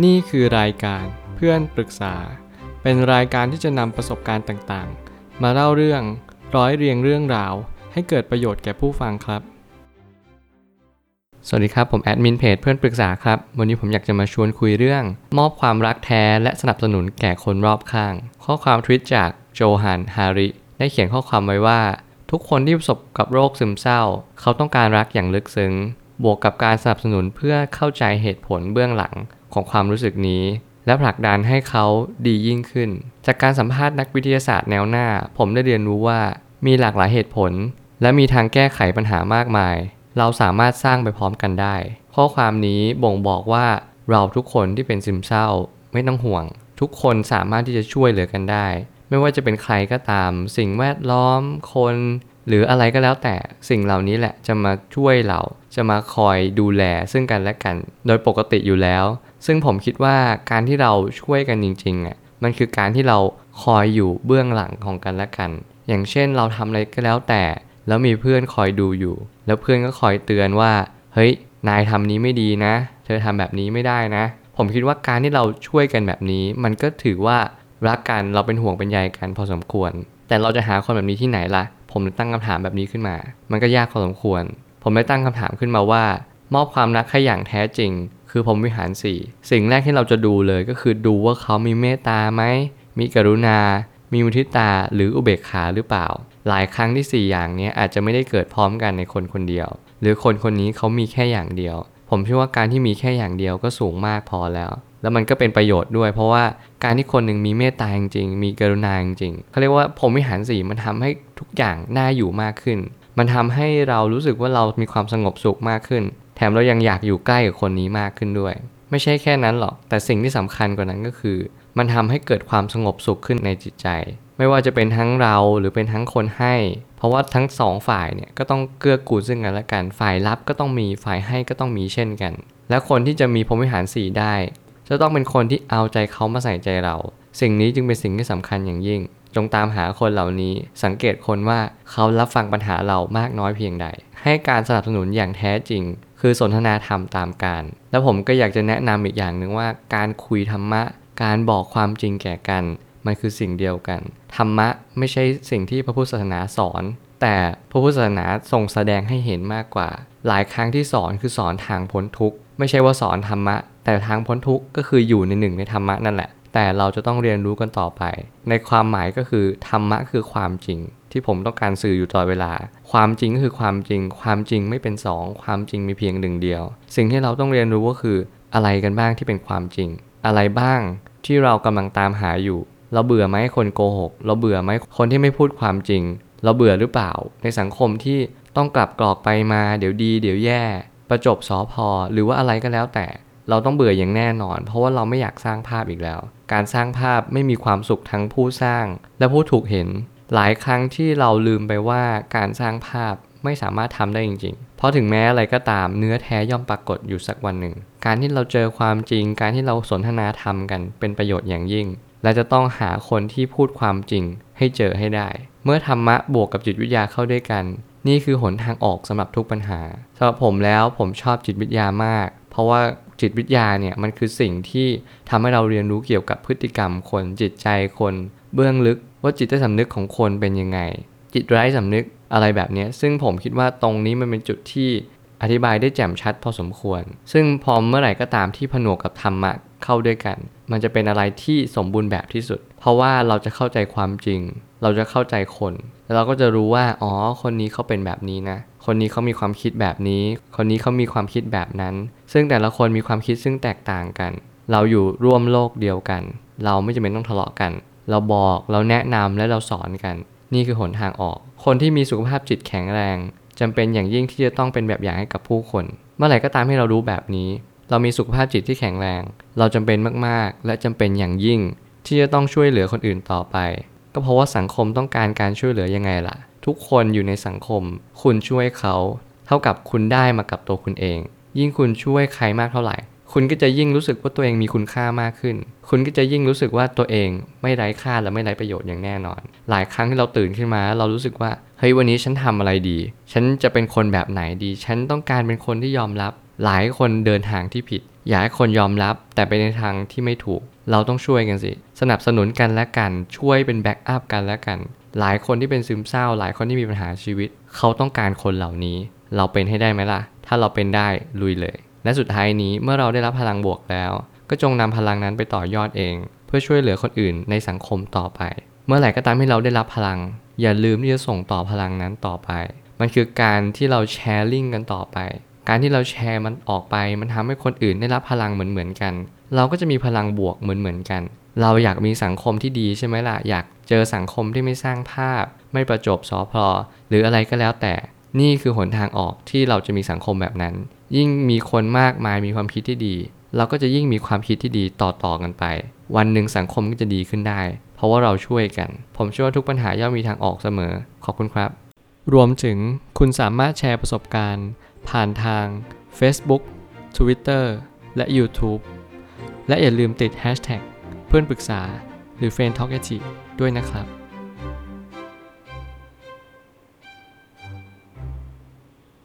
นี่คือรายการเพื่อนปรึกษา เป็นรายการที่จะนำประสบการณ์ต่างๆ มาเล่าเรื่องร้อยเรียงเรื่องราว ให้เกิดประโยชน์แก่ผู้ฟังครับ สวัสดีครับ ผมแอดมินเพจเพื่อนปรึกษาครับ วันนี้ผมอยากจะมาชวนคุยเรื่อง มอบความรักแท้และสนับสนุนแก่คนรอบข้าง ข้อความทวิตจากโจฮันฮาริ ได้เขียนข้อความไว้ว่า ทุกคนที่ประสบกับโรคซึมเศร้า เขาต้องการรักอย่างลึกซึ้ง บวกกับการสนับสนุนเพื่อเข้าใจเหตุผลเบื้องหลัง ของความรู้สึกนี้ และผลักดันให้เขาดียิ่งขึ้น จากการสัมภาษณ์นักวิทยาศาสตร์แนวหน้า ผมได้เรียนรู้ว่ามีหลากหลายเหตุผล และมีทางแก้ไขปัญหามากมาย เราสามารถสร้างไปพร้อมกันได้ ข้อความนี้บ่งบอกว่าเราทุกคนที่เป็นซึมเศร้า ไม่ต้องห่วง ทุกคนสามารถที่จะช่วยเหลือกันได้ ไม่ว่าจะเป็นใครก็ตาม สิ่งแวดล้อมคน หรืออะไรก็แล้วแต่สิ่งเหล่านี้แหละจะมาช่วยเราจะมาคอยดูแลซึ่งกันและกัน โดยปกติอยู่แล้ว ซึ่งผมคิดว่าการที่เราช่วยกันจริงๆอะมันคือการที่เราคอยอยู่เบื้องหลังของกันและกัน อย่างเช่นเราทำอะไรก็แล้วแต่ แล้วมีเพื่อนคอยดูอยู่ แล้วเพื่อนก็คอยเตือนว่า เฮ้ย นายทำนี้ไม่ดีนะ เธอทำแบบนี้ไม่ได้นะ ผมคิดว่าการที่เราช่วยกันแบบนี้ มันก็ถือว่ารักกันเราเป็นห่วงเป็นใยกันพอสมควร แต่เราจะหาคนแบบนี้ที่ไหนล่ะ ผมเลยตั้งคำถามแบบนี้ขึ้นมา มันก็ยากพอสมควร ผมเลยตั้งคำถามขึ้นมาว่า มอบความรักให้อย่างแท้จริง คือผมวิหารสี่สิ่งแรกที่เราจะดูเลยก็คือดูว่าเขามีเมตตาไหม มีกรุณา มีมุทิตาหรืออุเบกขาหรือเปล่า หลายครั้งที่ 4 อย่างนี้อาจจะไม่ได้เกิดพร้อมกันในคนคนเดียว หรือคนคนนี้เขามีแค่อย่างเดียว ผมเชื่อว่าการที่มีแค่อย่างเดียวก็สูงมากพอแล้ว แล้วมันก็เป็นประโยชน์ด้วย เพราะว่าการที่คนหนึ่งมีเมตตาจริงมีกรุณาจริงเขาเรียกว่าผมวิหารสี่มันทำให้ทุกอย่างน่าอยู่มากขึ้น มันทำให้เรารู้สึกว่าเรามีความสงบสุขมากขึ้น มเรายังอยากอยู่ใกล้กับคนนี้มากขึ้นด้วย ไม่ใช่แค่นั้นหรอก แต่สิ่งที่สำคัญกว่านั้นก็คือ มันทำให้เกิดความสงบสุขขึ้นในจิตใจ ไม่ว่าจะเป็นทั้งเราหรือเป็นทั้งคนให้ เพราะว่าทั้งสองฝ่ายเนี่ยก็ต้องเกื้อกูลซึ่งกันและกัน ฝ่ายรับก็ต้องมีฝ่ายให้ก็ต้องมีเช่นกัน และคนที่จะมีพรหมวิหารสีได้ จะต้องเป็นคนที่เอาใจเขามาใส่ใจเรา สิ่งนี้จึงเป็นสิ่งที่สำคัญอย่างยิ่ง จงตามหาคนเหล่านี้ สังเกตคนว่าเขารับฟังปัญหาเรามากน้อยเพียงใด ให้การสนับสนุนอย่างแท้จริง คือสนทนาธรรมตามการ แล้วผมก็อยากจะแนะนำอีกอย่างหนึ่งว่า การคุยธรรมะ การบอกความจริงแก่กัน มันคือสิ่งเดียวกัน ธรรมะไม่ใช่สิ่งที่พระพุทธศาสนาสอน แต่พระพุทธศาสนาทรงแสดงให้เห็นมากกว่า หลายครั้งที่สอนคือสอนทางพ้นทุกข์ไม่ใช่ว่าสอนธรรมะ แต่ทางพ้นทุกข์ก็คืออยู่ในหนึ่งในธรรมะนั่นแหละแต่เราจะต้องเรียนรู้กันต่อไป ในความหมายก็คือ ธรรมะคือความจริง ที่ผมต้องการสื่ออยู่ตลอดเวลา ความจริงก็คือความจริง ความจริงไม่เป็นสองความจริงมีเพียงหนึ่งเดียว สิ่งที่เราต้องเรียนรู้ก็คืออะไรกันบ้างที่เป็นความจริง อะไรบ้างที่เรากำลังตามหาอยู่ เราเบื่อไหมคนโกหก เราเบื่อไหมคนที่ไม่พูดความจริง เราเบื่อหรือเปล่า ในสังคมที่ต้องกลับกรอกไปมาเดี๋ยวดี เดี๋ยวแย่ ประจบสอพอหรือว่าอะไรก็แล้วแต่เราต้องเบื่ออย่างแน่นอน เพราะว่าเราไม่อยากสร้างภาพอีกแล้ว การสร้างภาพไม่มีความสุขทั้งผู้สร้างและผู้ถูกเห็น หลายครั้งที่เราลืมไปว่าการสร้างภาพไม่สามารถทำได้จริง ๆ เพราะถึงแม้อะไรก็ตามเนื้อแท้ย่อมปรากฏอยู่สักวันหนึ่ง การที่เราเจอความจริง การที่เราสนทนาธรรมกันเป็นประโยชน์อย่างยิ่ง และจะต้องหาคนที่พูดความจริงให้เจอให้ได้ เมื่อธรรมะบวกกับจิตวิทยาเข้าด้วยกัน นี่คือหนทางออกสำหรับทุกปัญหาสำหรับผมแล้วผมชอบจิตวิทยามาก เพราะว่าจิตวิทยาเนี่ยมันคือสิ่งที่ทำให้เราเรียนรู้เกี่ยวกับพฤติกรรมคนจิตใจคน เบื้องลึก ว่าจิตใต้สำนึกของคนเป็นยังไง จิตไร้สำนึกอะไรแบบนี้ซึ่งผมคิดว่าตรงนี้มันเป็นจุดที่อธิบายได้แจ่มชัดพอสมควร ซึ่งพอเมื่อไหร่ก็ตามที่ผนวกกับธรรมะเข้าด้วยกัน มันจะเป็นอะไรที่สมบูรณ์แบบที่สุด เพราะว่าเราจะเข้าใจความจริง เราจะเข้าใจคน แล้วเราก็จะรู้ว่า อ๋อ คนนี้เขาเป็นแบบนี้นะ คนนี้เขามีความคิดแบบนี้ คนนี้เขามีความคิดแบบนั้น ซึ่งแต่ละคนมีความคิดซึ่งแตกต่างกัน เราอยู่ร่วมโลกเดียวกัน เราไม่จำเป็นต้องทะเลาะกัน เราบอกเราแนะนำและเราสอนกัน นี่คือหนทางออก คนที่มีสุขภาพจิตแข็งแรงจำเป็นอย่างยิ่งที่จะต้องเป็นแบบอย่างให้กับผู้คน เมื่อไหร่ก็ตามที่เรารู้แบบนี้ เรามีสุขภาพจิตที่แข็งแรง เราจำเป็นมากๆ และจำเป็นอย่างยิ่ง ที่จะต้องช่วยเหลือคนอื่นต่อไป ก็เพราะว่าสังคมต้องการการช่วยเหลือยังไงล่ะ ทุกคนอยู่ในสังคม คุณช่วยเขา เท่ากับคุณได้มากับตัวคุณเอง ยิ่งคุณช่วยใครมากเท่าไหร่ คุณก็จะยิ่งรู้สึกว่าตัวเองมีคุณค่ามากขึ้น คุณก็จะยิ่งรู้สึกว่าตัวเองไม่ไร้ค่าและไม่ไร้ประโยชน์อย่างแน่นอน หลายครั้งที่เราตื่นขึ้นมา เรารู้สึกว่า เฮ้ยวันนี้ฉันทำอะไรดี ฉันจะเป็นคนแบบไหนดี ฉันต้องการเป็นคนที่ยอมรับ หลายคนเดินทางที่ผิด อยากให้คนยอมรับ แต่ไปในทางที่ไม่ถูก เราต้องช่วยกันสิ สนับสนุนกันและกัน ช่วยเป็นแบ็กอัพกันและกัน หลายคนที่เป็นซึมเศร้า หลายคนที่มีปัญหาชีวิต เขาต้องการคนเหล่านี้ เราเป็นให้ได้ไหมล่ะ ถ้าเราเป็นได้ลุยเลย และสุดท้ายนี้เมื่อเราได้รับพลังบวกแล้ว ก็จงนำพลังนั้นไปต่อยอดเอง เพื่อช่วยเหลือคนอื่นในสังคมต่อไป เมื่อไหร่ก็ตามที่เราได้รับพลัง อย่าลืมที่จะส่งต่อพลังนั้นต่อไป มันคือการที่เราแชร์ลิงกันต่อไป การที่เราแชร์มันออกไป มันทำให้คนอื่นได้รับพลังเหมือนเหมือนๆกัน เราก็จะมีพลังบวกเหมือนเหมือนๆกัน เราอยากมีสังคมที่ดีใช่ไหมล่ะอยากเจอสังคมที่ไม่สร้างภาพ ไม่ประจบสอพอหรืออะไรก็แล้วแต่ นี่คือหนทางออกที่เราจะมีสังคมแบบนั้น ยิ่งมีคนมากมายมีความคิดที่ดี เราก็จะยิ่งมีความคิดที่ดีต่อๆกันไป วันหนึ่งสังคมก็จะดีขึ้นได้ เพราะว่าเราช่วยกัน ผมเชื่อว่าทุกปัญหาย่อมมีทางออกเสมอ ขอบคุณครับ รวมถึงคุณสามารถแชร์ประสบการณ์ ผ่านทาง Facebook Twitter และ YouTube และอย่าลืมติด Hashtag เพื่อนปรึกษาหรือ f r ร e n d t a l k a ด้วยนะครับ